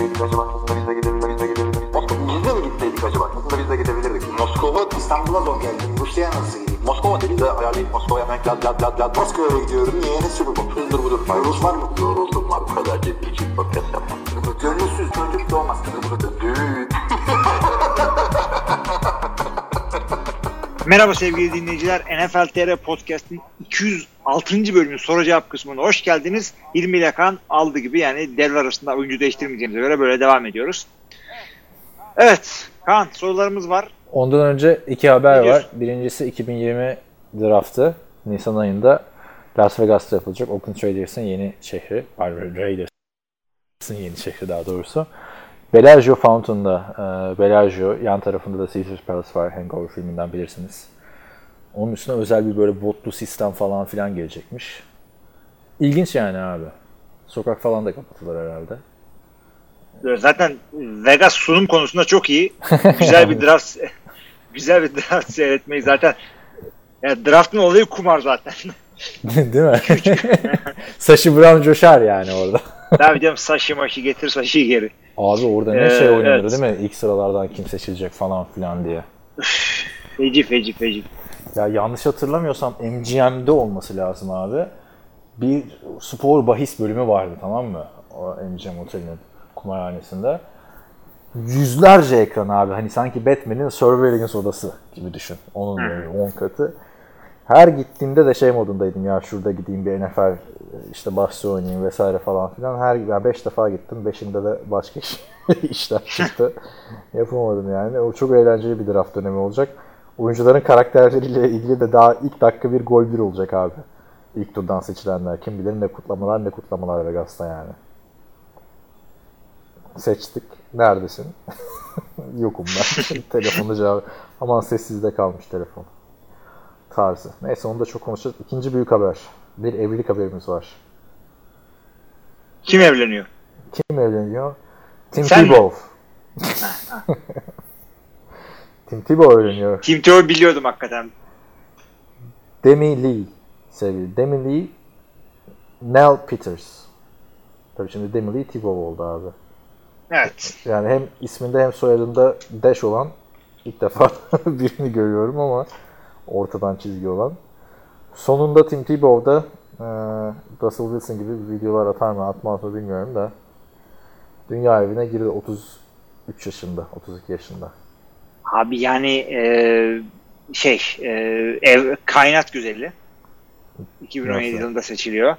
gitseydik acaba? Aslında biz de gidebilirdik. Biz de mi gitseydik acaba? Aslında biz de gidebilirdik. Moskova İstanbul'a zor geldim. Rusya'ya nasıl gideyim? Moskova dedi de ayarlayıp Moskova'ya hemen lad lad lad lad. Moskova'ya gidiyorum. Niye? Ne sürü bu? Hızdır budur. Rus var mı? Yoruldum var. Bu kadar ciddi için podcast yapmam. Gönülsüz çocuk doğmaz. Düğün. Merhaba sevgili dinleyiciler. NFL TR Podcast'in 206. bölümünün soru cevap kısmına hoş geldiniz. 20 Yakan aldı gibi yani devre arasında oyuncu değiştirmeyeceğimize göre böyle devam ediyoruz. Evet Kaan sorularımız var. Ondan önce iki haber var. Birincisi 2020 draftı Nisan ayında Las Vegas'ta yapılacak. Oakland Raiders'ın yeni şehri. Pardon, Raiders'ın yeni şehri daha doğrusu. Bellagio Fountain'da, e, Bellagio, yan tarafında da Caesars Palace var. Hangover filminden bilirsiniz. Onun üstüne özel bir böyle botlu sistem falan filan gelecekmiş. İlginç yani abi. Sokak falan da kapatılır herhalde. Zaten Vegas sunum konusunda çok iyi. Güzel bir draft güzel bir draft seyretmeyi zaten yani draftın olayı kumar zaten. Değil mi? Saşı Brown coşar yani orada. Tabii diyorum saçı maşı getir saçı geri. Abi orada ne Ee, şey oynanır evet. değil mi? İlk sıralardan kim seçilecek falan filan diye. Feci feci feci. Ya yanlış hatırlamıyorsam MGM'de olması lazım abi. Bir spor bahis bölümü vardı tamam mı? O MGM Otel'in kumarhanesinde. Yüzlerce ekran abi. Hani sanki Batman'in Surveillance odası gibi düşün. Onun böyle 10 katı. Her gittiğimde de şey modundaydım ya şurada gideyim bir NFL işte bahsi oynayayım vesaire falan filan. Her 5 defa gittim. Beşinde de başka iş, işler çıktı. Yapamadım yani. O çok eğlenceli bir draft dönemi olacak. Oyuncuların karakterleriyle ilgili de daha ilk dakika bir gol bir olacak abi. İlk turdan seçilenler. Kim bilir ne kutlamalar ne kutlamalar Vegas'ta yani. Seçtik. Neredesin? Yokum ben. Telefonda cevap. Aman sessizde kalmış telefon. Tarzı. Neyse onu da çok konuşacağız. İkinci büyük haber. Bir evlilik haberimiz var. Kim evleniyor? Kim evleniyor? Tim Sen? Tebow. Tim Tebow evleniyor. Tim Tebow biliyordum hakikaten. Demi Lee sevgili. Demi Lee, Nell Peters. Tabii şimdi Demi Lee Tebow oldu abi. Evet. Yani hem isminde hem soyadında dash olan ilk defa birini görüyorum ama ortadan çizgi olan. Sonunda Tim Tebow da e, Russell Wilson gibi videolar atar mı atmaz mı bilmiyorum da dünya evine girdi 33 yaşında, 32 yaşında. Abi yani e, şey e, ev kainat güzeli. 2017 Nasıl? yılında seçiliyor.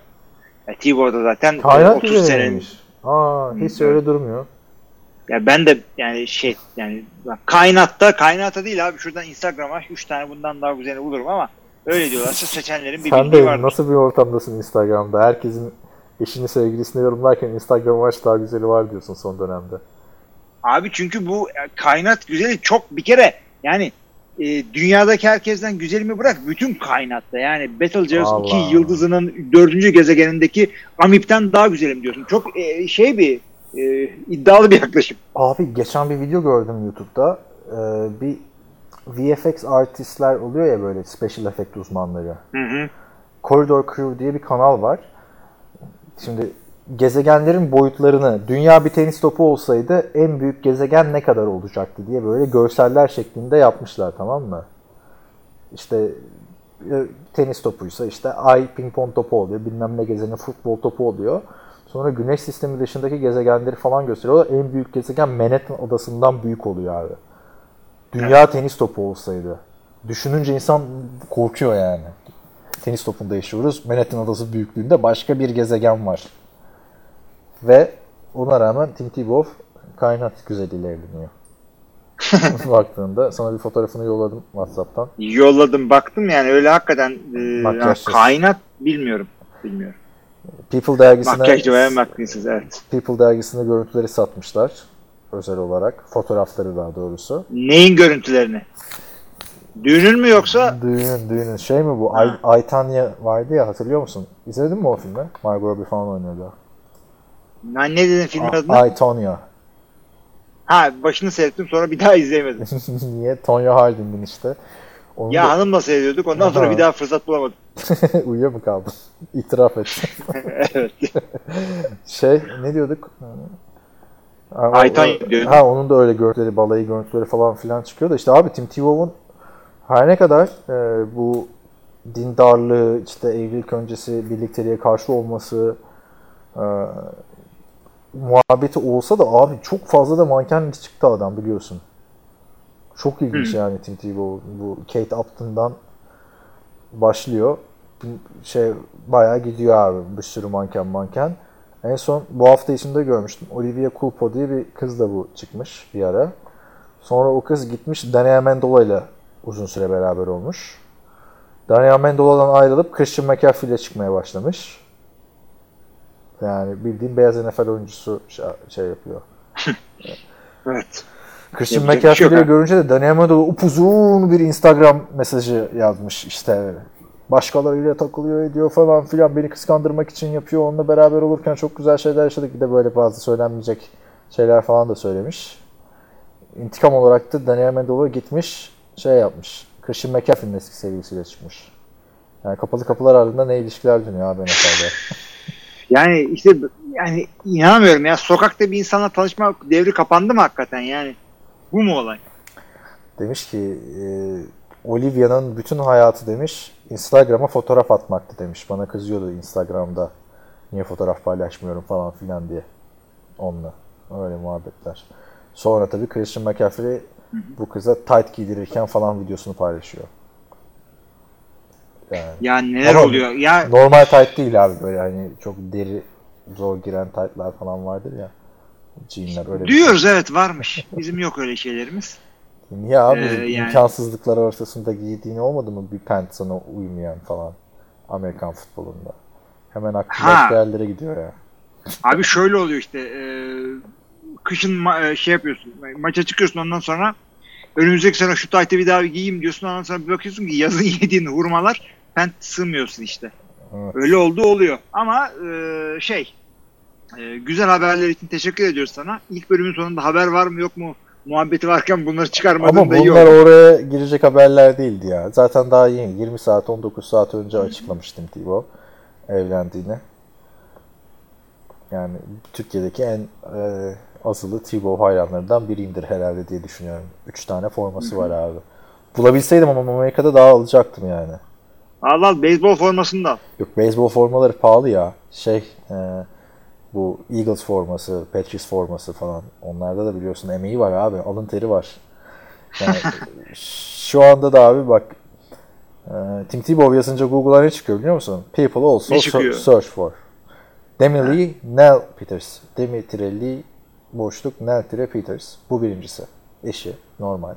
E, Tebow da zaten Kaynat 30 senenin. Aa, hiç öyle durmuyor. Ya ben de yani şey yani bak, kainatta kainata değil abi şuradan Instagram'a 3 tane bundan daha güzelini bulurum ama öyle diyorlarsa seçenlerin bir Sen de var. nasıl bir ortamdasın Instagram'da? Herkesin eşini sevgilisini yorumlarken Instagram aç daha güzeli var diyorsun son dönemde. Abi çünkü bu kainat güzeli çok bir kere yani e, dünyadaki herkesten güzelimi bırak bütün kainatta yani Betelgeuse Allah. 2 yıldızının dördüncü gezegenindeki Amip'ten daha güzelim diyorsun. Çok e, şey bir e, iddialı bir yaklaşım. Abi geçen bir video gördüm YouTube'da. Ee, bir VFX artistler oluyor ya böyle special effect uzmanları. Hı hı. Corridor Crew diye bir kanal var. Şimdi gezegenlerin boyutlarını dünya bir tenis topu olsaydı en büyük gezegen ne kadar olacaktı diye böyle görseller şeklinde yapmışlar tamam mı? İşte e, tenis topuysa işte ay ping pong topu oluyor. Bilmem ne gezegenin futbol topu oluyor. Sonra güneş sistemi dışındaki gezegenleri falan gösteriyorlar. En büyük gezegen Manhattan adasından büyük oluyor abi. Dünya tenis topu olsaydı. Düşününce insan korkuyor yani. Tenis topunda yaşıyoruz. Manhattan adası büyüklüğünde başka bir gezegen var. Ve ona rağmen Tim Tebow kainat güzeliyle evleniyor. Baktığında sana bir fotoğrafını yolladım WhatsApp'tan. Yolladım baktım yani öyle hakikaten e, Makyajsız. ya kainat bilmiyorum. Bilmiyorum. People dergisine Makyajlı veya makyajsız evet. People dergisine görüntüleri satmışlar özel olarak. Fotoğrafları daha doğrusu. Neyin görüntülerini? Düğünün mü yoksa? Düğünün, düğünün şey mi bu? Ay, Aytanya vardı ya hatırlıyor musun? İzledin mi o filmi? Margot Robbie falan oynuyordu. Ha, ne dedin filmin adını? Ay Tonya. Ha başını seyrettim sonra bir daha izleyemedim. Niye? Tonya Harding'in işte. Onu ya da- hanımla seyrediyorduk ondan sonra Aha. bir daha fırsat bulamadım. Uyuyor mu kaldın? İtiraf et. evet. şey ne diyorduk? Ha, Aytan diyor. Ha onun da öyle görüntüleri, balayı görüntüleri falan filan çıkıyor da işte abi Tim Tebow'un her ne kadar e, bu dindarlığı, işte evlilik öncesi birlikteliğe karşı olması e, muhabbeti olsa da abi çok fazla da mankenlik çıktı adam biliyorsun. Çok ilginç Hı. yani Tim Tebow bu Kate Upton'dan başlıyor. Şey bayağı gidiyor abi bir sürü manken manken. En son bu hafta içinde görmüştüm. Olivia Culpo diye bir kız da bu çıkmış bir ara. Sonra o kız gitmiş Daniel Mendola ile uzun süre beraber olmuş. Daniel Mendola'dan ayrılıp Christian McCaffrey ile çıkmaya başlamış. Yani bildiğin beyaz NFL oyuncusu şey yapıyor. Evet. Christian şey McCaffrey'i ha. görünce de Daniel Mendola upuzun bir Instagram mesajı yazmış işte. Başkalarıyla takılıyor ediyor falan filan beni kıskandırmak için yapıyor. Onunla beraber olurken çok güzel şeyler yaşadık. Bir de böyle bazı söylenmeyecek şeyler falan da söylemiş. İntikam olarak da Daniel Mendola gitmiş şey yapmış. Christian McCaffrey'nin eski sevgilisiyle çıkmış. Yani kapalı kapılar ardında ne ilişkiler dönüyor abi NFL'de. Yani işte yani inanamıyorum ya. Sokakta bir insanla tanışma devri kapandı mı hakikaten yani? Bu mu olay? Demiş ki e, Olivia'nın bütün hayatı demiş Instagram'a fotoğraf atmaktı demiş. Bana kızıyordu Instagram'da niye fotoğraf paylaşmıyorum falan filan diye. Onunla. Öyle muhabbetler. Sonra tabii Christian McCaffrey bu kıza tight giydirirken falan videosunu paylaşıyor. Yani Yani neler Ama- oluyor? Ya normal tight değil abi böyle hani çok deri zor giren tight'lar falan vardır ya. Jeanler öyle bir şey. evet varmış. Bizim yok öyle şeylerimiz. Niye abi? Ee, yani- İmkansızlıklar ortasında giydiğin olmadı mı bir pant sana uymayan falan Amerikan futbolunda? Hemen aklı Ha. başka yerlere gidiyor ya. Abi şöyle oluyor işte. e, kışın ma- e, şey yapıyorsun. Maça çıkıyorsun ondan sonra önümüzdeki sene şu taytı bir daha giyeyim diyorsun. Ondan sonra bir bakıyorsun ki yazın yediğin hurmalar pant sığmıyorsun işte. Evet. Öyle oldu oluyor. Ama e, şey e, güzel haberler için teşekkür ediyoruz sana. İlk bölümün sonunda haber var mı yok mu muhabbeti varken bunları çıkarmadın Ama da iyi bunlar oldu. oraya girecek haberler değildi ya. Zaten daha yeni 20 saat 19 saat önce açıklamıştım Tibo evlendiğini. Yani Türkiye'deki en e, azılı Tibo hayranlarından biriyimdir herhalde diye düşünüyorum. 3 tane forması var abi. Bulabilseydim ama Amerika'da daha alacaktım yani. Al al beyzbol formasını da. Yok beyzbol formaları pahalı ya. Şey e, bu Eagles forması, Patriots forması falan. Onlarda da biliyorsun emeği var abi. Alın teri var. Yani şu anda da abi bak e, Tim Tebow yazınca Google'a ne çıkıyor biliyor musun? People also search for. Demily Nell Peters. Dimitrelli boşluk Nell tire Peters. Bu birincisi. Eşi. Normal.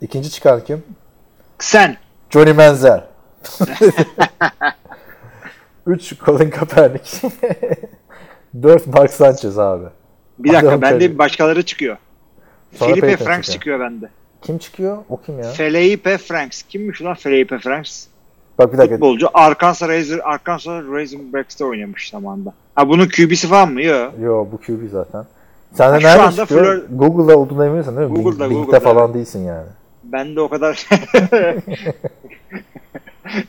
İkinci çıkan kim? Sen. Johnny Manziel. 3 Colin Kaepernick. 4 Mark Sanchez abi. Bir dakika Adam bende bir başkaları çıkıyor. Sonra Felipe Peyton Franks çıkıyor. çıkıyor bende. Kim çıkıyor? O kim ya? Felipe Franks. Kimmiş lan Felipe Franks? Bak bir dakika. Futbolcu Arkansas Razor, Arkansas Razorbacks'te oynamış zamanında. Ha bunun QB'si falan mı? Yok. Yo bu QB zaten. Sen de nerede çıkıyor? Flor- Google'da olduğuna eminsin değil mi? Google'da, Bing- Google'da, falan değilsin yani. Ben de o kadar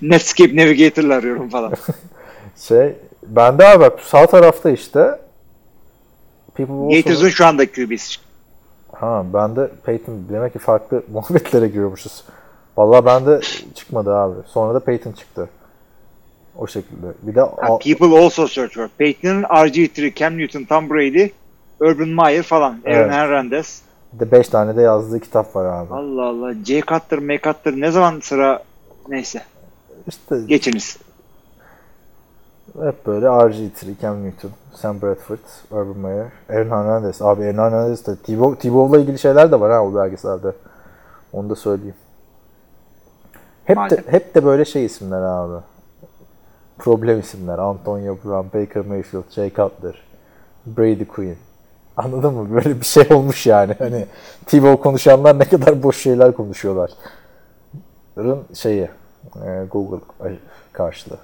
Netscape Navigator'la arıyorum falan. Şey, bende abi bak sağ tarafta işte Gators'un şu anda QB'si. Ha bende Peyton demek ki farklı muhabbetlere giriyormuşuz. Vallahi bende çıkmadı abi. Sonra da Peyton çıktı. O şekilde. Bir de Ha, al- people also search for. Peyton'ın RG3, Cam Newton, Tom Brady, Urban Meyer falan. Aaron Evet. Hernandez. bir de 5 tane de yazdığı kitap var abi. Allah Allah. J. Cutler, M. Cutler ne zaman sıra neyse. İşte Geçiniz. Hep böyle RG3, Cam Newton, Sam Bradford, Urban Meyer, Aaron Hernandez. Abi Aaron Hernandez de Tebow, Tebow'la ilgili şeyler de var ha o belgeselde. Onu da söyleyeyim. Hep de, hep de böyle şey isimler abi. Problem isimler. Antonio Brown, Baker Mayfield, Jay Cutler, Brady Quinn. Anladın mı? Böyle bir şey olmuş yani. Hani Tebow konuşanlar ne kadar boş şeyler konuşuyorlar. Şeyi e, Google karşılığı.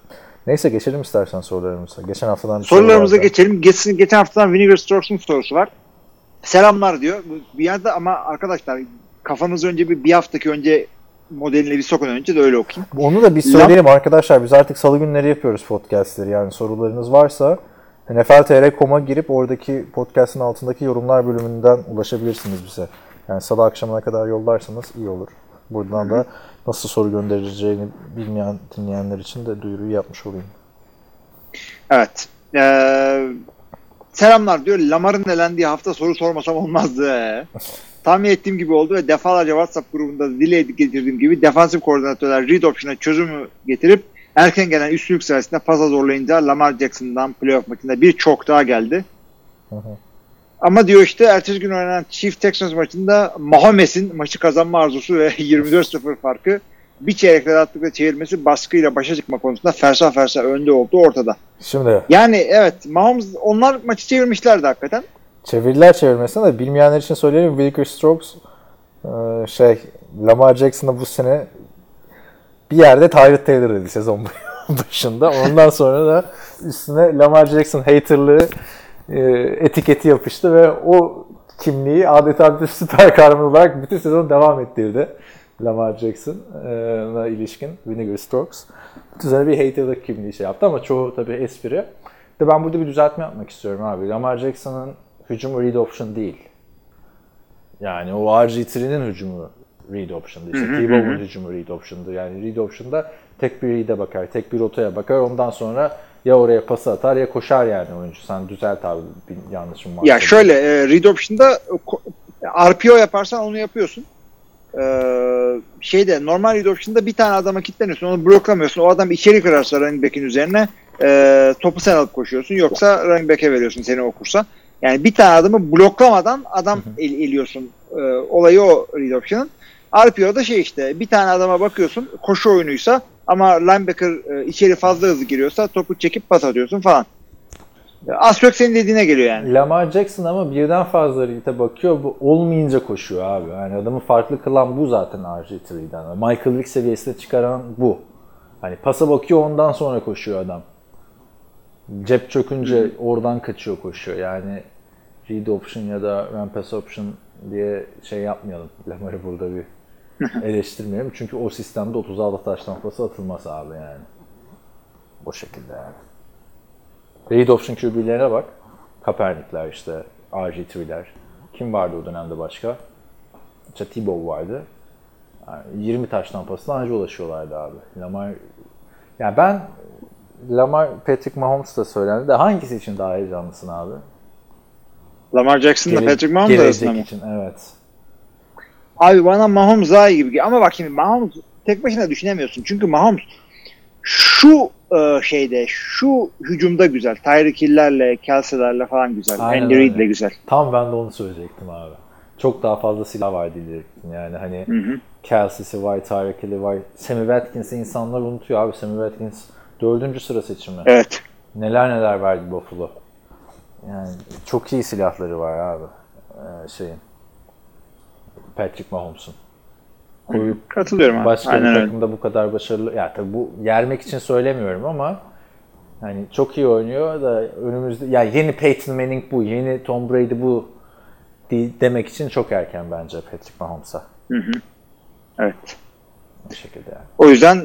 Neyse geçelim istersen sorularımıza. Geçen haftadan soru Sorularımıza geçelim. Geçen, geçen haftadan Vinegar Storks'un sorusu var. Selamlar diyor. Bir yerde ama arkadaşlar kafanızı önce bir, bir haftaki önce modeline bir sokun önce de öyle okuyun. Onu da bir söyleyelim arkadaşlar. Biz artık salı günleri yapıyoruz podcastleri. Yani sorularınız varsa NFL.tr.com'a girip oradaki podcast'ın altındaki yorumlar bölümünden ulaşabilirsiniz bize. Yani salı akşamına kadar yollarsanız iyi olur. Buradan da nasıl soru göndereceğini bilmeyen dinleyenler için de duyuruyu yapmış olayım. Evet. Ee, selamlar diyor. Lamar'ın elendiği hafta soru sormasam olmazdı. Tahmin ettiğim gibi oldu ve defalarca WhatsApp grubunda dile getirdiğim gibi defansif koordinatörler read option'a çözümü getirip erken gelen üstlük sayesinde fazla zorlayınca Lamar Jackson'dan playoff maçında bir çok daha geldi. Hı hı. Ama diyor işte ertesi gün oynanan Chief Texans maçında Mahomes'in maçı kazanma arzusu ve 24-0 farkı bir çeyrekler attıkla çevirmesi baskıyla başa çıkma konusunda fersa fersa önde olduğu ortada. Şimdi Yani evet Mahomes onlar maçı çevirmişlerdi hakikaten. çeviriler çevirmesine de bilmeyenler için söyleyelim. Wilker Strokes e, şey Lamar Jackson'a bu sene bir yerde Tyrod Taylor dedi sezon başında. Ondan sonra da üstüne Lamar Jackson haterlığı etiketi yapıştı ve o kimliği adeta bir süper kahraman olarak bütün sezon devam ettirdi. Lamar Jackson'a ilişkin Vinegar Strokes. Üzerine bir haterlık kimliği şey yaptı ama çoğu tabii espri. De ben burada bir düzeltme yapmak istiyorum abi. Lamar Jackson'ın hücumu read option değil. Yani o RG3'nin hücumu read option'dı. İşte T-Bow'un hücumu read option'dı. Yani read option'da tek bir read'e bakar, tek bir rotaya bakar. Ondan sonra ya oraya pası atar ya koşar yani oyuncu. Sen düzelt abi bir yanlışım varsa. Ya şöyle e, read option'da RPO yaparsan onu yapıyorsun. Ee, şeyde normal read option'da bir tane adama kilitleniyorsun onu bloklamıyorsun. O adam içeri kırarsa running back'in üzerine e, topu sen alıp koşuyorsun. Yoksa running back'e veriyorsun seni okursa. Yani bir tane adamı bloklamadan adam el, eliyorsun. Ee, olayı o read option'ın. RPO'da şey işte bir tane adama bakıyorsun koşu oyunuysa ama linebacker e, içeri fazla hızlı giriyorsa topu çekip pas atıyorsun falan. Az çok senin dediğine geliyor yani. Lamar Jackson ama birden fazla read'e bakıyor. Bu olmayınca koşuyor abi. Yani adamı farklı kılan bu zaten RG3'den. Michael Vick seviyesine çıkaran bu. Hani pasa bakıyor ondan sonra koşuyor adam. Cep çökünce oradan kaçıyor koşuyor. Yani read option ya da run pass option diye şey yapmayalım. Lamar'ı burada bir eleştirmeyelim. Çünkü o sistemde 36 taş tampası atılmaz abi yani. Bu şekilde yani. Read option QB'lerine bak. Kaepernick'ler işte, RG3'ler. Kim vardı o dönemde başka? İşte Tebow vardı. Yani 20 taş tampasına anca ulaşıyorlardı abi. Lamar yani ben Lamar Patrick Mahomes da söylendi de hangisi için daha heyecanlısın abi? Lamar Jackson'la Gele- Patrick Mahomes arasında mı? için evet. Abi bana Mahomes daha iyi gibi. Ama bak şimdi Mahomes tek başına düşünemiyorsun. Çünkü Mahomes şu e, şeyde, şu hücumda güzel. Tyreek Hill'lerle, Kelsey'lerle falan güzel. Aynen Andy Reid'le güzel. Tam ben de onu söyleyecektim abi. Çok daha fazla silah var diyecektim yani hani. Kelsey'si var, Tyreek Hill'i var. Sammy Watkins'i insanlar unutuyor abi. Sammy Watkins dördüncü sıra seçimi. Evet. Neler neler verdi Buffalo. Yani çok iyi silahları var abi. Ee, şeyin. Patrick Mahomes'un. Koyup Katılıyorum abi. başka Aynen bir öyle. takımda bu kadar başarılı. Ya tabii bu yermek için söylemiyorum ama hani çok iyi oynuyor da önümüzde ya yeni Peyton Manning bu, yeni Tom Brady bu demek için çok erken bence Patrick Mahomes'a. Hı hı. Evet. Bu şekilde yani. O yüzden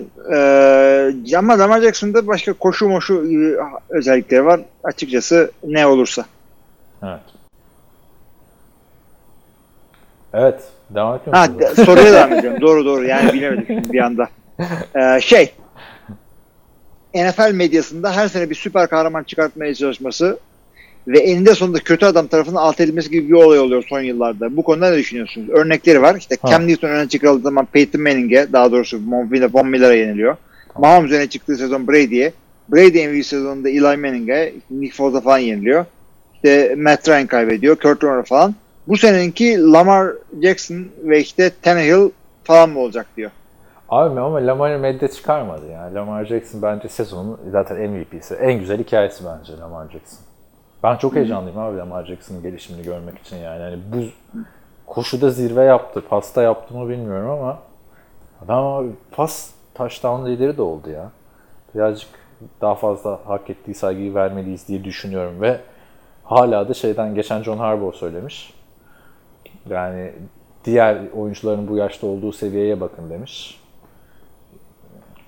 e, ama Lamar Jackson'da başka koşu moşu gibi özellikleri var. Açıkçası ne olursa. Evet. Evet. Devam ediyor Ha, de- soruya devam ediyorum. doğru doğru. Yani bilemedim şimdi bir anda. Ee, şey NFL medyasında her sene bir süper kahraman çıkartmaya çalışması ve eninde sonunda kötü adam tarafından alt edilmesi gibi bir olay oluyor son yıllarda. Bu konuda ne düşünüyorsunuz? Örnekleri var. İşte Ha. Cam Newton öne çıkarıldığı zaman Peyton Manning'e daha doğrusu Von, Miller'a yeniliyor. Mahomes öne çıktığı sezon Brady'ye. Brady MVP sezonunda Eli Manning'e, Nick Foles'a falan yeniliyor. İşte Matt Ryan kaybediyor, Kurt Warner falan. Bu seneninki Lamar Jackson ve işte Tannehill falan mı olacak diyor. Abi ama Lamar'ı medya çıkarmadı ya. Lamar Jackson bence sezonun zaten MVP'si. En güzel hikayesi bence Lamar Jackson. Ben çok heyecanlıyım abi Lamar Jackson'ın gelişimini görmek için yani. yani bu koşuda zirve yaptı. Pasta yaptı mı bilmiyorum ama adam abi pas touchdown lideri de oldu ya. Birazcık daha fazla hak ettiği saygıyı vermeliyiz diye düşünüyorum ve hala da şeyden geçen John Harbaugh söylemiş. Yani diğer oyuncuların bu yaşta olduğu seviyeye bakın demiş.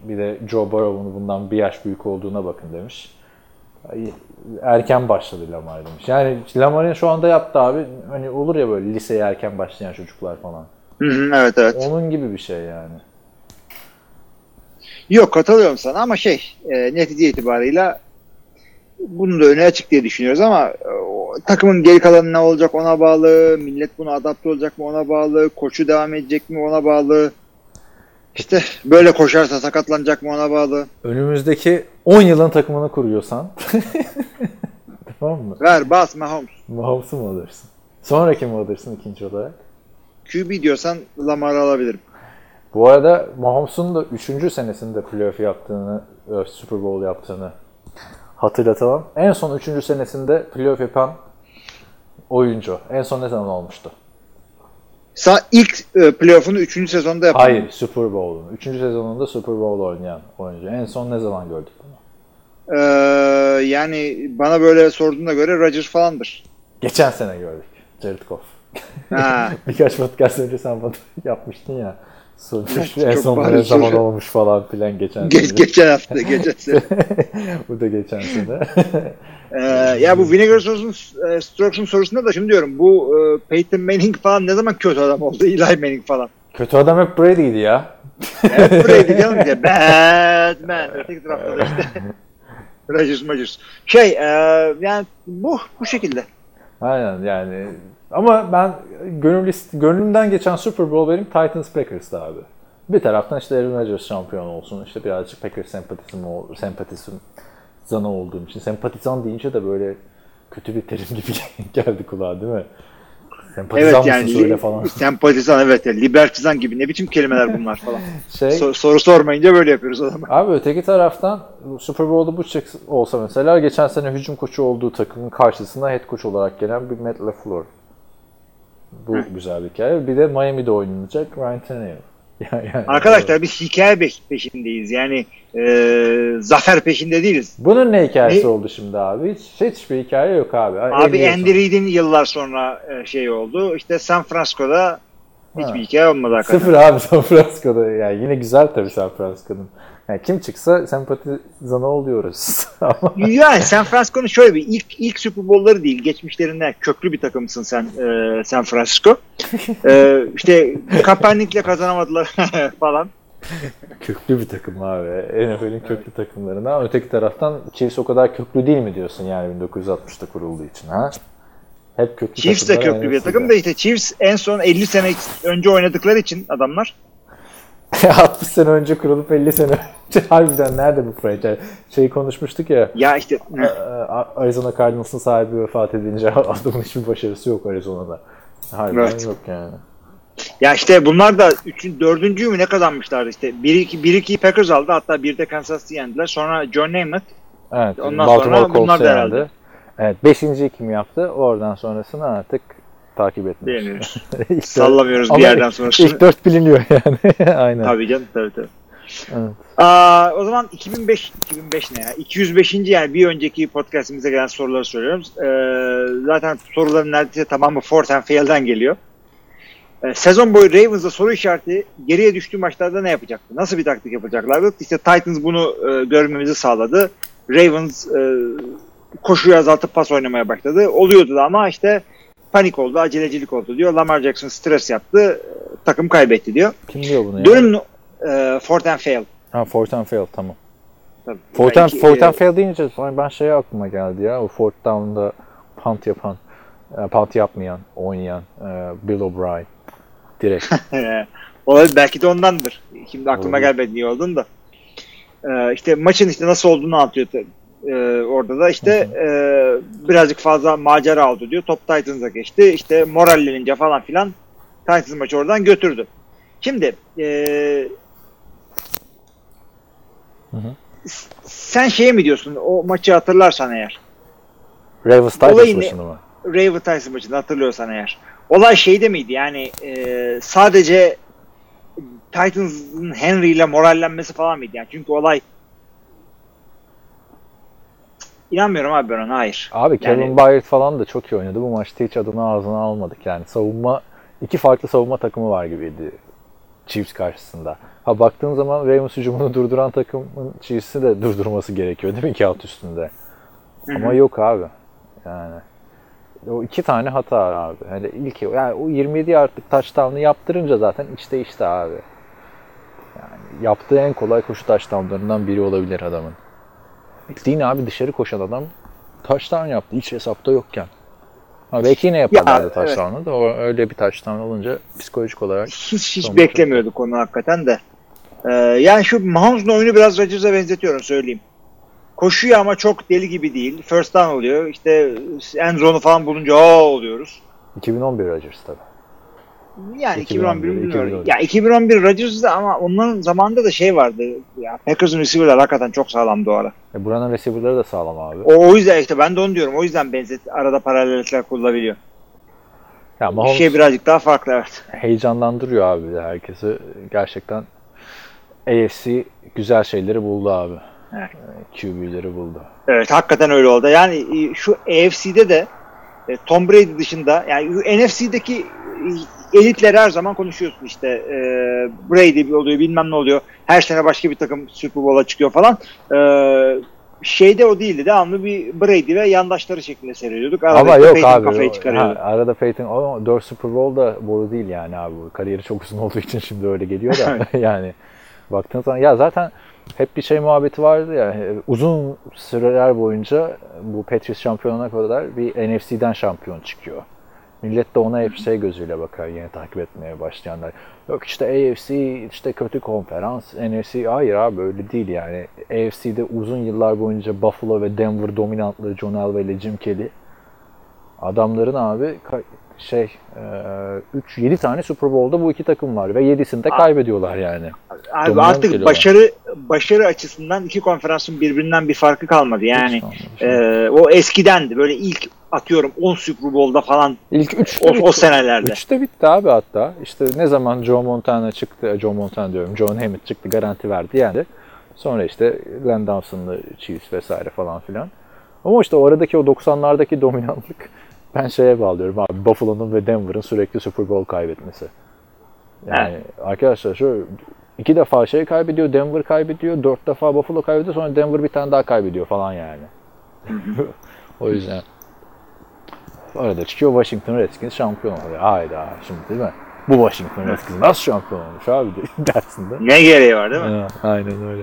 Bir de Joe Burrow'un bundan bir yaş büyük olduğuna bakın demiş. erken başladı Lamar demiş. Yani Lamar'ın şu anda yaptığı abi hani olur ya böyle liseye erken başlayan çocuklar falan. Hı hı, evet evet. Onun gibi bir şey yani. Yok katılıyorum sana ama şey e, netice itibarıyla bunun da öne açık diye düşünüyoruz ama e, takımın geri kalanı ne olacak ona bağlı. Millet buna adapte olacak mı ona bağlı. Koçu devam edecek mi ona bağlı. İşte böyle koşarsa sakatlanacak mı ona bağlı. Önümüzdeki 10 yılın takımını kuruyorsan tamam mı? Ver bas Mahomes. Mahomes'u mu alırsın? Sonra kimi alırsın ikinci olarak? QB diyorsan Lamar'ı alabilirim. Bu arada Mahomes'un da 3. senesinde playoff yaptığını, Super Bowl yaptığını hatırlatalım. En son 3. senesinde playoff yapan oyuncu. En son ne zaman olmuştu? Sa ilk e, playoff'unu 3. sezonda yaptı. Hayır, Super Bowl'un. 3. sezonunda Super Bowl oynayan oyuncu. En son ne zaman gördük bunu? Ee, yani bana böyle sorduğuna göre Rodgers falandır. Geçen sene gördük. Jared Goff. Ha. Birkaç podcast önce sen bana yapmıştın ya. Çok en son ne zaman olmuş falan filan geçen Geç, sene. geçen hafta, geçen sene. Bu da geçen sene. Ee, ya bu Vinegar Strokes'un e, Strokes'un sorusunda da şimdi diyorum bu e, Peyton Manning falan ne zaman kötü adam oldu? Eli Manning falan. Kötü adam hep Brady'ydi ya. Hep buraya canım işte Batman. Öteki tarafta da işte Rodgers Rodgers. Şey e, yani bu bu şekilde. Aynen yani. Ama ben gönül gönlümden geçen Super Bowl benim Titans Packers'tı abi. Bir taraftan işte Aaron Rodgers şampiyon olsun. İşte birazcık Packers sempatizm, ol- sempatizm zanı olduğum için. Sempatizan deyince de böyle kötü bir terim gibi geldi kulağa değil mi? Sempatizan Evet yani söyle falan. sempatizan evet ya libertizan gibi ne biçim kelimeler bunlar falan. Şey, So- soru sormayınca böyle yapıyoruz o zaman. Abi öteki taraftan Super Bowl'da bu çık olsa mesela geçen sene hücum koçu olduğu takımın karşısına head coach olarak gelen bir Matt LaFleur. Bu güzel bir hikaye. Bir de Miami'de oynanacak Ryan Tannehill. Yani- yani- Arkadaşlar biz hikaye peş- peşindeyiz. Yani e, zafer peşinde değiliz. Bunun ne hikayesi Ne? oldu şimdi abi? Hiç, hiçbir hikaye yok abi. Abi 50 yıl Andy Reid'in yıllar sonra şey oldu. İşte San Francisco'da hiçbir Ha. hikaye olmadı hakikaten. Sıfır abi San Francisco'da. Yani yine güzel tabii San Francisco'nun. Yani kim çıksa sempatizanı oluyoruz. Yani San Francisco'nun şöyle bir ilk ilk Super Bowl'ları değil. Geçmişlerinden köklü bir takımsın sen e, San Francisco. e, işte Kaepernick'le kazanamadılar falan. köklü bir takım abi. NFL'in köklü takımlarından. Öteki taraftan Chiefs o kadar köklü değil mi diyorsun yani 1960'ta kurulduğu için ha? Hep köklü Chiefs de köklü bir takım da işte Chiefs en son 50 sene önce oynadıkları için adamlar 60 sene önce kurulup 50 sene önce harbiden nerede bu franchise? Şey konuşmuştuk ya ya işte e, Arizona Cardinals'ın sahibi vefat edince adamın hiçbir başarısı yok Arizona'da. Harbiden Evet. yok yani. Ya işte bunlar da 3. 4. mü ne kazanmışlardı işte. 1 2 1 2 Packers aldı hatta bir de Kansas City yendiler. Sonra John Namath Evet. Ondan Baltimore sonra bunlar Colts'u da yendi. herhalde. Evet. Beşinci kim yaptı? Oradan sonrasını artık takip etmiyoruz. İlk dört- Sallamıyoruz bir yerden sonrasını. İlk dört biliniyor yani. Aynen. Tabii canım tabii tabii. Evet. Aa, o zaman 2005 2005 ne ya? 205. yani bir önceki podcast'imize gelen soruları soruyorum. Ee, zaten soruların neredeyse tamamı fourth and fail'den geliyor. Ee, sezon boyu Ravens'da soru işareti geriye düştüğü maçlarda ne yapacaktı? Nasıl bir taktik yapacaklardı? İşte Titans bunu e, görmemizi sağladı. Ravens e, koşuyu azaltıp pas oynamaya başladı. Oluyordu da ama işte panik oldu, acelecilik oldu diyor. Lamar Jackson stres yaptı, e, takım kaybetti diyor. Kim diyor bunu ya? Dönüm e, fourth and fail. Ha Fort and Fail tamam. Tabii. Fort and, Belki, Fort e, and Fail deyince ben şey aklıma geldi ya. O Fort Down'da punt yapan, e, punt yapmayan, oynayan e, Bill O'Brien. Direkt. Olabilir. Belki de ondandır. Şimdi aklıma Olabilir. gelmedi niye olduğunu da. Ee, işte maçın işte nasıl olduğunu anlatıyor Ee, orada da işte e, birazcık fazla macera oldu diyor. Top Titans'a geçti. İşte morallenince falan filan Titans maçı oradan götürdü. Şimdi e, hı. sen şey mi diyorsun? O maçı hatırlarsan eğer. Ravens Titans maçını mı? Raven Tyson maçını hatırlıyorsan eğer. Olay şeyde miydi yani e, sadece Titans'ın Henry ile morallenmesi falan mıydı yani? Çünkü olay İnanmıyorum abi ben ona hayır. Abi Kevin Yani- Byard falan da çok iyi oynadı. Bu maçta hiç adını ağzına almadık yani. Savunma iki farklı savunma takımı var gibiydi Chiefs karşısında. Ha baktığın zaman Ravens hücumunu durduran takımın Chiefs'i de durdurması gerekiyor değil mi alt üstünde? Hı hı. Ama yok abi. Yani o iki tane hata abi. Hani ilk yani o 27 yardlık touchdown'ı yaptırınca zaten işte işte abi. Yani yaptığı en kolay koşu touchdown'larından biri olabilir adamın. Bildiğin abi dışarı koşan adam touchdown yaptı hiç hesapta yokken. Ha belki yine yaparlardı evet. touchdown'ı da o öyle bir touchdown olunca psikolojik olarak Hiç hiç beklemiyorduk onu hakikaten de. Ee, yani şu Mahomes'un oyunu biraz Rodgers'a benzetiyorum söyleyeyim. Koşuyor ama çok deli gibi değil. First down oluyor. İşte end zone'u falan bulunca aa oluyoruz. 2011 Rodgers tabii. Yani 2011, 2011 bilmiyorum. 2011. Ya 2011 Rodgers'da ama onların zamanında da şey vardı. Ya Packers'ın receiver'lar hakikaten çok sağlamdı o ara. E buranın receiver'ları da sağlam abi. O, o yüzden işte ben de onu diyorum. O yüzden benzet arada paralellikler kurulabiliyor. Ya Mahomes Şey birazcık daha farklı evet. heyecanlandırıyor abi de herkesi. Gerçekten AFC güzel şeyleri buldu abi. Evet. E, QB'leri buldu. Evet hakikaten öyle oldu. Yani e, şu AFC'de de e, Tom Brady dışında yani NFC'deki e, elitleri her zaman konuşuyorsun işte e, Brady oluyor bilmem ne oluyor. Her sene başka bir takım Super Bowl'a çıkıyor falan. E, şeyde o değildi. Devamlı bir Brady ve yandaşları şeklinde seyrediyorduk. Arada Ama yok Peyton abi. kafayı çıkarıyordu. ha, arada Peyton o 4 Super Bowl da boru değil yani abi. Kariyeri çok uzun olduğu için şimdi öyle geliyor da yani baktığın zaman ya zaten hep bir şey muhabbeti vardı ya e, uzun süreler boyunca bu Patriots şampiyonuna kadar bir NFC'den şampiyon çıkıyor. Millet de ona hep şey gözüyle bakar yeni takip etmeye başlayanlar. Yok işte AFC işte kötü konferans, NFC hayır abi öyle değil yani. AFC'de uzun yıllar boyunca Buffalo ve Denver dominantlığı John Elway ile Jim Kelly. Adamların abi şey 3 7 tane Super Bowl'da bu iki takım var ve 7'sini de kaybediyorlar yani. Abi dominant artık geliyorlar. başarı başarı açısından iki konferansın birbirinden bir farkı kalmadı. Yani e, o eskidendi. Böyle ilk atıyorum 10 Super Bowl'da falan İlk 3 o, o senelerde. Üçte bitti abi hatta. İşte ne zaman Joe Montana çıktı, Joe Montana diyorum, John Hammond çıktı garanti verdi yani. Sonra işte Glenn Chiefs vesaire falan filan. Ama işte oradaki o 90'lardaki dominantlık ben şeye bağlıyorum abi. Buffalo'nun ve Denver'ın sürekli Super Bowl kaybetmesi. Yani arkadaşlar şu iki defa şey kaybediyor, Denver kaybediyor, dört defa Buffalo kaybediyor, sonra Denver bir tane daha kaybediyor falan yani. o yüzden. Arada çıkıyor Washington Redskins şampiyon oluyor. Hayda şimdi değil mi? Bu Washington Redskins nasıl şampiyon olmuş abi dersinde. Ne gereği var değil mi? Ha, aynen öyle.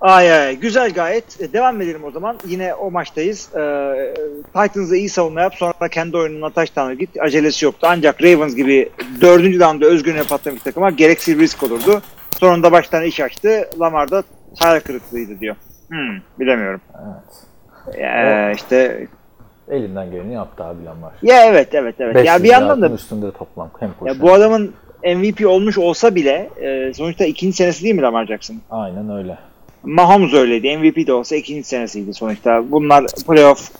Ay ay güzel gayet. E, devam edelim o zaman. Yine o maçtayız. Ee, Titans'a iyi savunma yap. Sonra kendi oyununa taştanı git. Acelesi yoktu. Ancak Ravens gibi dördüncü down'da özgürlüğüne patlamış takıma gereksiz risk olurdu. Sonunda baştan iş açtı. Lamar da hayal kırıklığıydı diyor. Hmm, bilemiyorum. Evet. Ee, işte Elinden geleni yaptı abi Lamar. ya evet evet evet. 500 Ya bir yandan da üstünde toplam hem koşu. ya bu adamın MVP olmuş olsa bile e, sonuçta ikinci senesi değil mi Lamar Jackson? Aynen öyle. Mahomes öyleydi. MVP de olsa ikinci senesiydi sonuçta. Bunlar playoff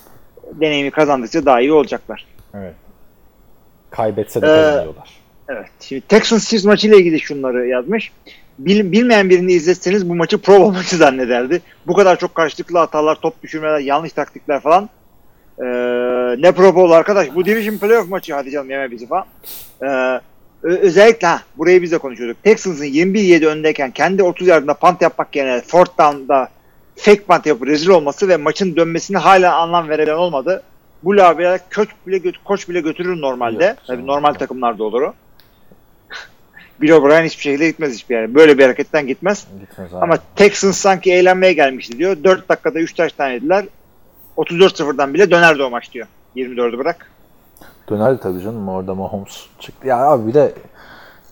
deneyimi kazandıkça daha iyi olacaklar. Evet. Kaybetse de Ee, kazanıyorlar. Evet. Şimdi Texans Chiefs maçıyla ilgili şunları yazmış. Bil, bilmeyen birini izletseniz bu maçı Pro maçı zannederdi. Bu kadar çok karşılıklı hatalar, top düşürmeler, yanlış taktikler falan. Ee, ne Pro Bowl arkadaş? Bu Division Playoff maçı hadi canım yeme bizi falan. Ee, özellikle ha, burayı biz de konuşuyorduk. Texans'ın 21-7 öndeyken kendi 30 yardında punt yapmak yerine fourth down'da fake punt yapıp rezil olması ve maçın dönmesine hala anlam veren olmadı. Bu labirent koç bile, gö- koç bile götürür normalde. Yok, Tabii normal takımlarda olur o. Bill O'Brien hiçbir şekilde gitmez hiçbir yere. Böyle bir hareketten gitmez. Gitmez abi. Ama Texans sanki eğlenmeye gelmişti diyor. 4 dakikada 3 taş tane yediler. 34-0'dan bile dönerdi o maç diyor. 24'ü bırak. Dönerdi tabii canım orada Mahomes çıktı. Ya abi bir de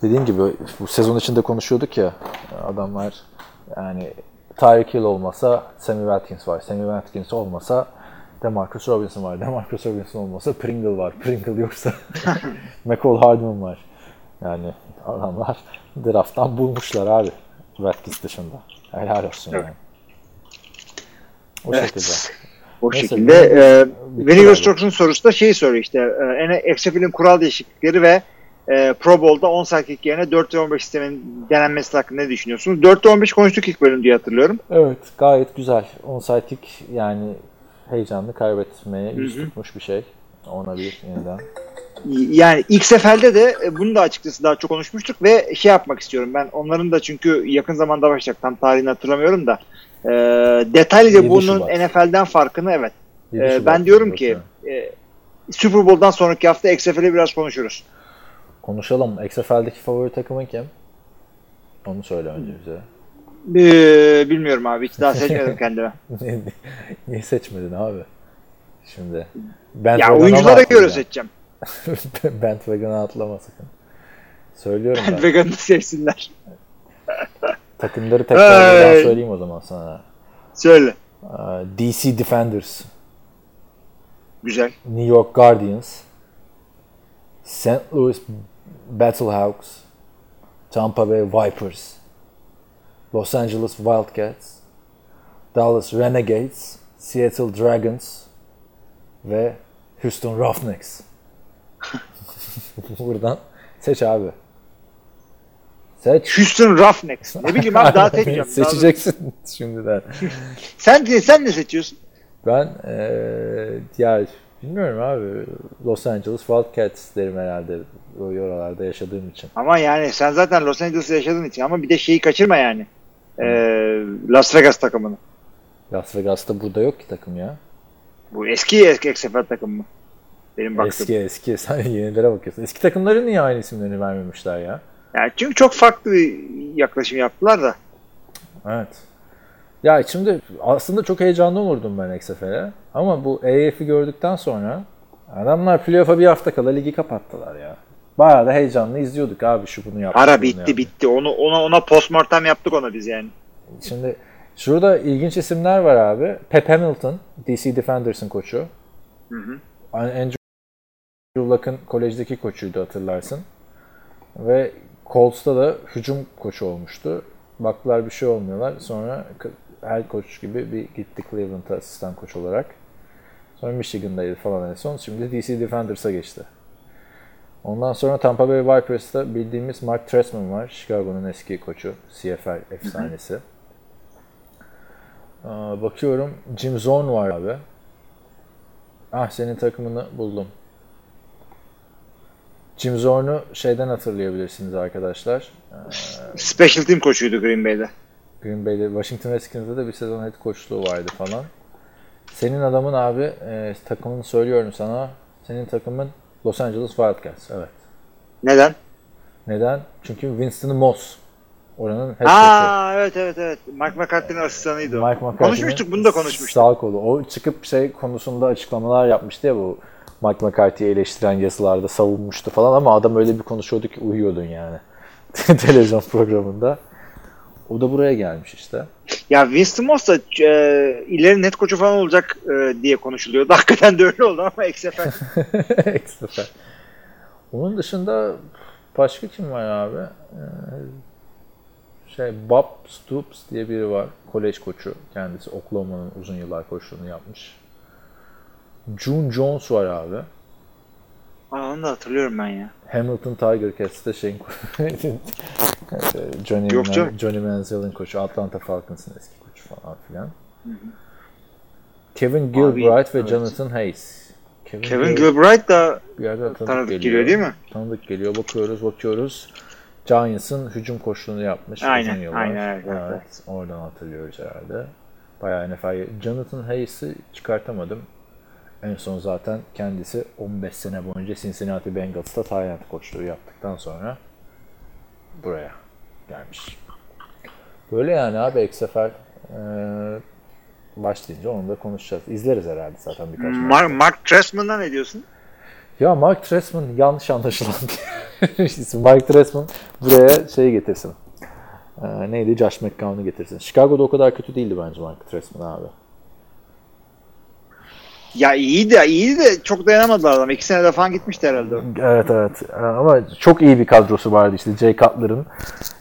dediğim gibi bu sezon içinde konuşuyorduk ya adamlar yani Tyreek Hill olmasa Sammy Watkins var. Sammy Watkins olmasa Demarcus Robinson var. Demarcus Robinson olmasa Pringle var. Pringle yoksa McCall Hardman var. Yani adamlar drafttan bulmuşlar abi Watkins dışında. Helal olsun Evet. yani. O Evet. şekilde. O Neyse, şekilde. E, kural Strokes'un sorusu da şeyi soruyor işte. E, XFL'in kural değişiklikleri ve e, Pro Bowl'da 10 kick yerine 4 ve 15 sistemin denenmesi hakkında ne düşünüyorsunuz? 4 ve 15 konuştuk ilk bölüm diye hatırlıyorum. Evet gayet güzel. Onside kick yani heyecanlı kaybetmeye yüz tutmuş bir şey. Ona bir yeniden. Yani ilk seferde de e, bunu da açıkçası daha çok konuşmuştuk ve şey yapmak istiyorum ben onların da çünkü yakın zamanda başlayacak tam tarihini hatırlamıyorum da Ee, detaylıca 7 bunun Şubat. NFL'den farkını evet. 7 Şubat ben diyorum ki e, Super Bowl'dan sonraki hafta XFL'i biraz konuşuruz. Konuşalım. XFL'deki favori takımın kim? Onu söyle önce bize. Ee, bilmiyorum abi hiç daha seçmedim kendime. Niye- seçmedin abi? Şimdi. ya Bandwagon'a oyunculara göre seçeceğim. Bandwagon'a atlama sakın. Söylüyorum ben. Vegan'ı sevsinler. Takımları tekrar Hey. söyleyeyim o zaman sana. Söyle. Ee, DC Defenders, Güzel. New York Guardians, St. Louis Battlehawks, Tampa Bay Vipers, Los Angeles Wildcats, Dallas Renegades, Seattle Dragons ve Houston Roughnecks. Buradan seç abi. Seç. Houston Roughnecks. Ne bileyim abi daha seçeceğim. Seçeceksin şimdiden. Sen sen ne seçiyorsun? Ben eee ya bilmiyorum abi. Los Angeles Wildcats derim herhalde. O oralarda yaşadığım için. Ama yani sen zaten Los Angeles'ta yaşadığın için ama bir de şeyi kaçırma yani. Ee, Las Vegas takımını. Las Vegas'ta burada yok ki takım ya. Bu eski eski XFL takımı mı? Benim baktığım. Eski eski. Sen yenilere bakıyorsun. Eski takımların niye aynı isimlerini vermemişler ya? Yani çünkü çok farklı bir yaklaşım yaptılar da. Evet. Ya şimdi aslında çok heyecanlı olurdum ben XFL'e. Ama bu EF'i gördükten sonra adamlar playoff'a bir hafta kala ligi kapattılar ya. Bayağı da heyecanlı izliyorduk abi şu bunu yaptı. Para bitti yaptı. bitti. Onu ona ona postmortem yaptık ona biz yani. Şimdi şurada ilginç isimler var abi. Pep Hamilton, DC Defenders'ın koçu. Hı hı. Andrew Luck'ın kolejdeki koçuydu hatırlarsın. Ve Colts'ta da hücum koçu olmuştu. Baktılar bir şey olmuyorlar. Sonra her koç gibi bir gitti Cleveland'a asistan koç olarak. Sonra Michigan'daydı falan en son. Şimdi DC Defenders'a geçti. Ondan sonra Tampa Bay Vipers'ta bildiğimiz Mark Trestman var. Chicago'nun eski koçu. CFL efsanesi. Bakıyorum Jim Zorn var abi. Ah senin takımını buldum. Jim Zorn'u şeyden hatırlayabilirsiniz arkadaşlar. Ee, Special team koçuydu Green Bay'de. Green Bay'de, Washington Redskins'de de bir sezon head koçluğu vardı falan. Senin adamın abi e, takımını söylüyorum sana. Senin takımın Los Angeles Wildcats. Evet. Neden? Neden? Çünkü Winston Moss oranın head. Aa evet evet evet. Mike McCarthy'nin asistanıydı o. Mike McCarthy'nin Konuşmuştuk bunu da konuşmuştuk. Sağ kolu. O çıkıp şey konusunda açıklamalar yapmıştı ya bu Mike McCarthy'yi eleştiren yazılarda savunmuştu falan ama adam öyle bir konuşuyordu ki uyuyordun yani. Televizyon programında. O da buraya gelmiş işte. Ya Winston Moss da e, ileri net koçu falan olacak e, diye konuşuluyordu. Hakikaten de öyle oldu ama XFL. Ekstra. Onun dışında başka kim var abi? Ee, şey Bob Stoops diye biri var. Kolej koçu. Kendisi Oklahoma'nın uzun yıllar koçluğunu yapmış. June Jones var abi. Aa, onu da hatırlıyorum ben ya. Hamilton Tiger Cats'te şeyin Johnny, Yok Man-. Johnny Manziel'in koçu. Atlanta Falcons'ın eski koçu falan filan. Kevin Gilbride ve evet. Jonathan Hayes. Kevin Gil- Gilbride da bir yerden tanıdık, tanıdık geliyor. geliyor değil mi? Tanıdık geliyor. Bakıyoruz, bakıyoruz. Giants'ın hücum koçluğunu yapmış Aynen, uzun aynen, evet, evet. Oradan hatırlıyoruz herhalde. Bayağı NFL. Jonathan Hayes'i çıkartamadım. En son zaten kendisi 15 sene boyunca Cincinnati Bengals'ta Tyrant koçluğu yaptıktan sonra buraya gelmiş. Böyle yani abi XFL ee, başlayınca onu da konuşacağız. İzleriz herhalde zaten birkaç maç. Mark, Mark Trestman'dan ne diyorsun? Ya Mark Trestman yanlış anlaşılan isim. Mark Trestman buraya şey getirsin. Ee, neydi? Josh McCown'u getirsin. Chicago'da o kadar kötü değildi bence Mark Trestman abi. Ya iyiydi iyiydi de çok dayanamadılar adam. İki senede falan gitmişti herhalde. Evet evet. Ee, Ama çok iyi bir kadrosu vardı işte Jay Cutler'ın.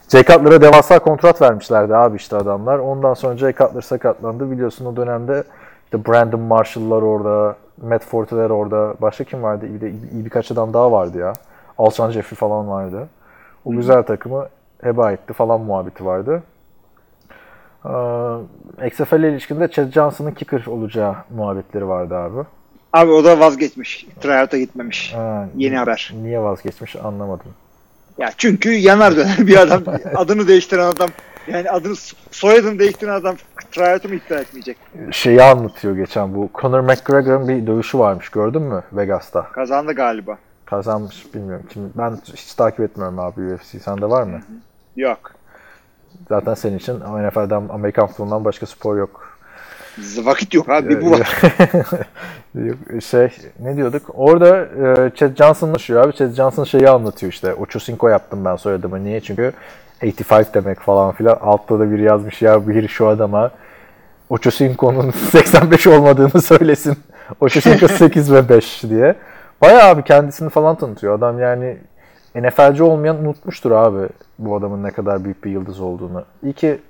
Jay Cutler'a devasa kontrat vermişlerdi abi işte adamlar. Ondan sonra Jay Cutler sakatlandı. Biliyorsun o dönemde işte Brandon Marshall'lar orada, Matt Forte'ler orada. Başka kim vardı? Bir de iyi birkaç adam daha vardı ya. Alshon Jeffrey falan vardı. O güzel takımı heba etti falan muhabbeti vardı. Ee, XFL ile ilişkinde Chad Johnson'ın kicker olacağı muhabbetleri vardı abi. Abi o da vazgeçmiş. Tryout'a gitmemiş. Ha, Yeni haber. Niye vazgeçmiş anlamadım. Ya çünkü yanar döner bir adam. adını değiştiren adam. Yani adını soyadını değiştiren adam tryout'u iptal etmeyecek? Şeyi anlatıyor geçen bu. Conor McGregor'ın bir dövüşü varmış gördün mü Vegas'ta? Kazandı galiba. Kazanmış bilmiyorum kim. Ben hiç takip etmiyorum abi UFC. Sende var mı? Yok. Zaten senin için NFL'den Amerikan futbolundan başka spor yok. Vakit yok abi. Bu var. Yok, şey ne diyorduk? Orada e, Chad Johnson'la konuşuyor abi. Chad Johnson şeyi anlatıyor işte. Ochocinco yaptım ben soyadımı. Niye? Çünkü 85 demek falan filan. Altta da biri yazmış ya bir şu adama Ochocinco'nun 85 olmadığını söylesin. Ochocinco 8 ve 5 diye. Bayağı abi kendisini falan tanıtıyor. Adam yani NFL'ci olmayan unutmuştur abi bu adamın ne kadar büyük bir yıldız olduğunu. İyi ki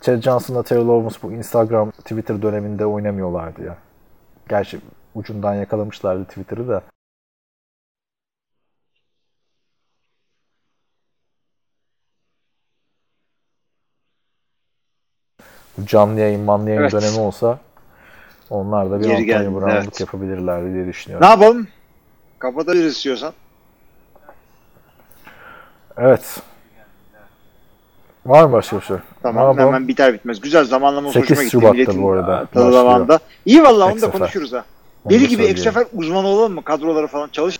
Chad Johnson'la Terrell Owens bu Instagram, Twitter döneminde oynamıyorlardı ya. Gerçi ucundan yakalamışlardı Twitter'ı da. Bu canlı yayın, manlı yayın Evet. dönemi olsa onlar da bir Geri Antonio geldi, Brown'luk evet. yapabilirlerdi diye Ne düşünüyorum. yapalım? Kapatabiliriz istiyorsan. Evet. Var mı başka bir şey? Ne Tamam yapalım? hemen biter bitmez. Güzel zamanlama 8 hoşuma gitti. Şubat'ta Milletin bu arada tadı. İyi valla onu da konuşuruz ha. Deli gibi söyleyelim. XFL uzmanı olalım mı? Kadroları falan çalış.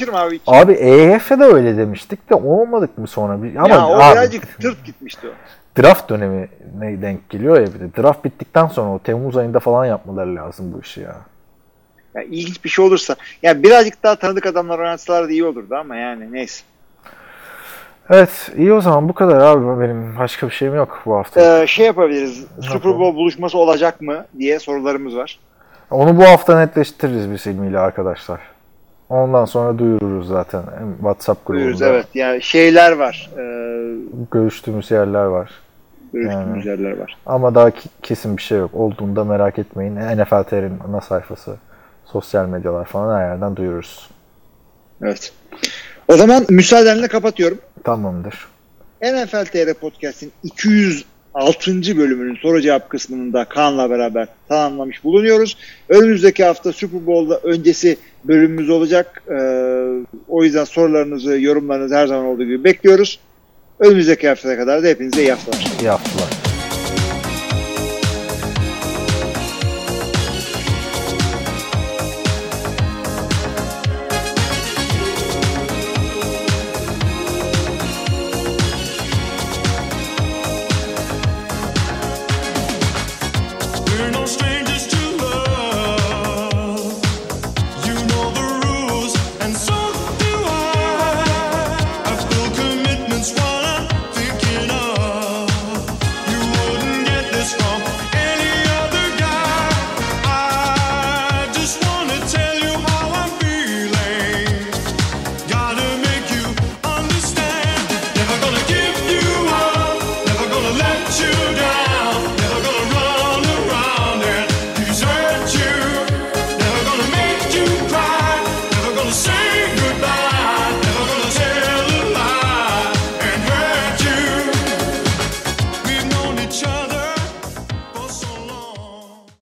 Konuşurum abi. hiç. Abi EYF'de de öyle demiştik de olmadık mı sonra? Bir, ama ya o abi, birazcık tırt gitmişti o. draft dönemi ne denk geliyor ya bir de. Draft bittikten sonra o Temmuz ayında falan yapmaları lazım bu işi ya. Ya ilginç bir şey olursa. Ya birazcık daha tanıdık adamlar oynatsalar da iyi olurdu ama yani neyse. Evet iyi o zaman bu kadar abi benim başka bir şeyim yok bu hafta. Ee, şey yapabiliriz. Super? Bowl buluşması olacak mı diye sorularımız var. Onu bu hafta netleştiririz biz ilmiyle arkadaşlar. Ondan sonra duyururuz zaten WhatsApp grubunda. evet. Yani şeyler var. Ee, Görüştüğümüz yerler var. görüştüğümüz Yani. yerler var. Ama daha kesin bir şey yok. Olduğunda merak etmeyin. NFL TR'nin ana sayfası, sosyal medyalar falan her yerden duyururuz. Evet. O zaman müsaadenle kapatıyorum. Tamamdır. NFL TR Podcast'in 206. bölümünün soru cevap kısmını da Kaan'la beraber tamamlamış bulunuyoruz. Önümüzdeki hafta Super Bowl'da öncesi bölümümüz olacak. Ee, o yüzden sorularınızı, yorumlarınızı her zaman olduğu gibi bekliyoruz. Önümüzdeki haftaya kadar da hepinize iyi haftalar. İyi haftalar.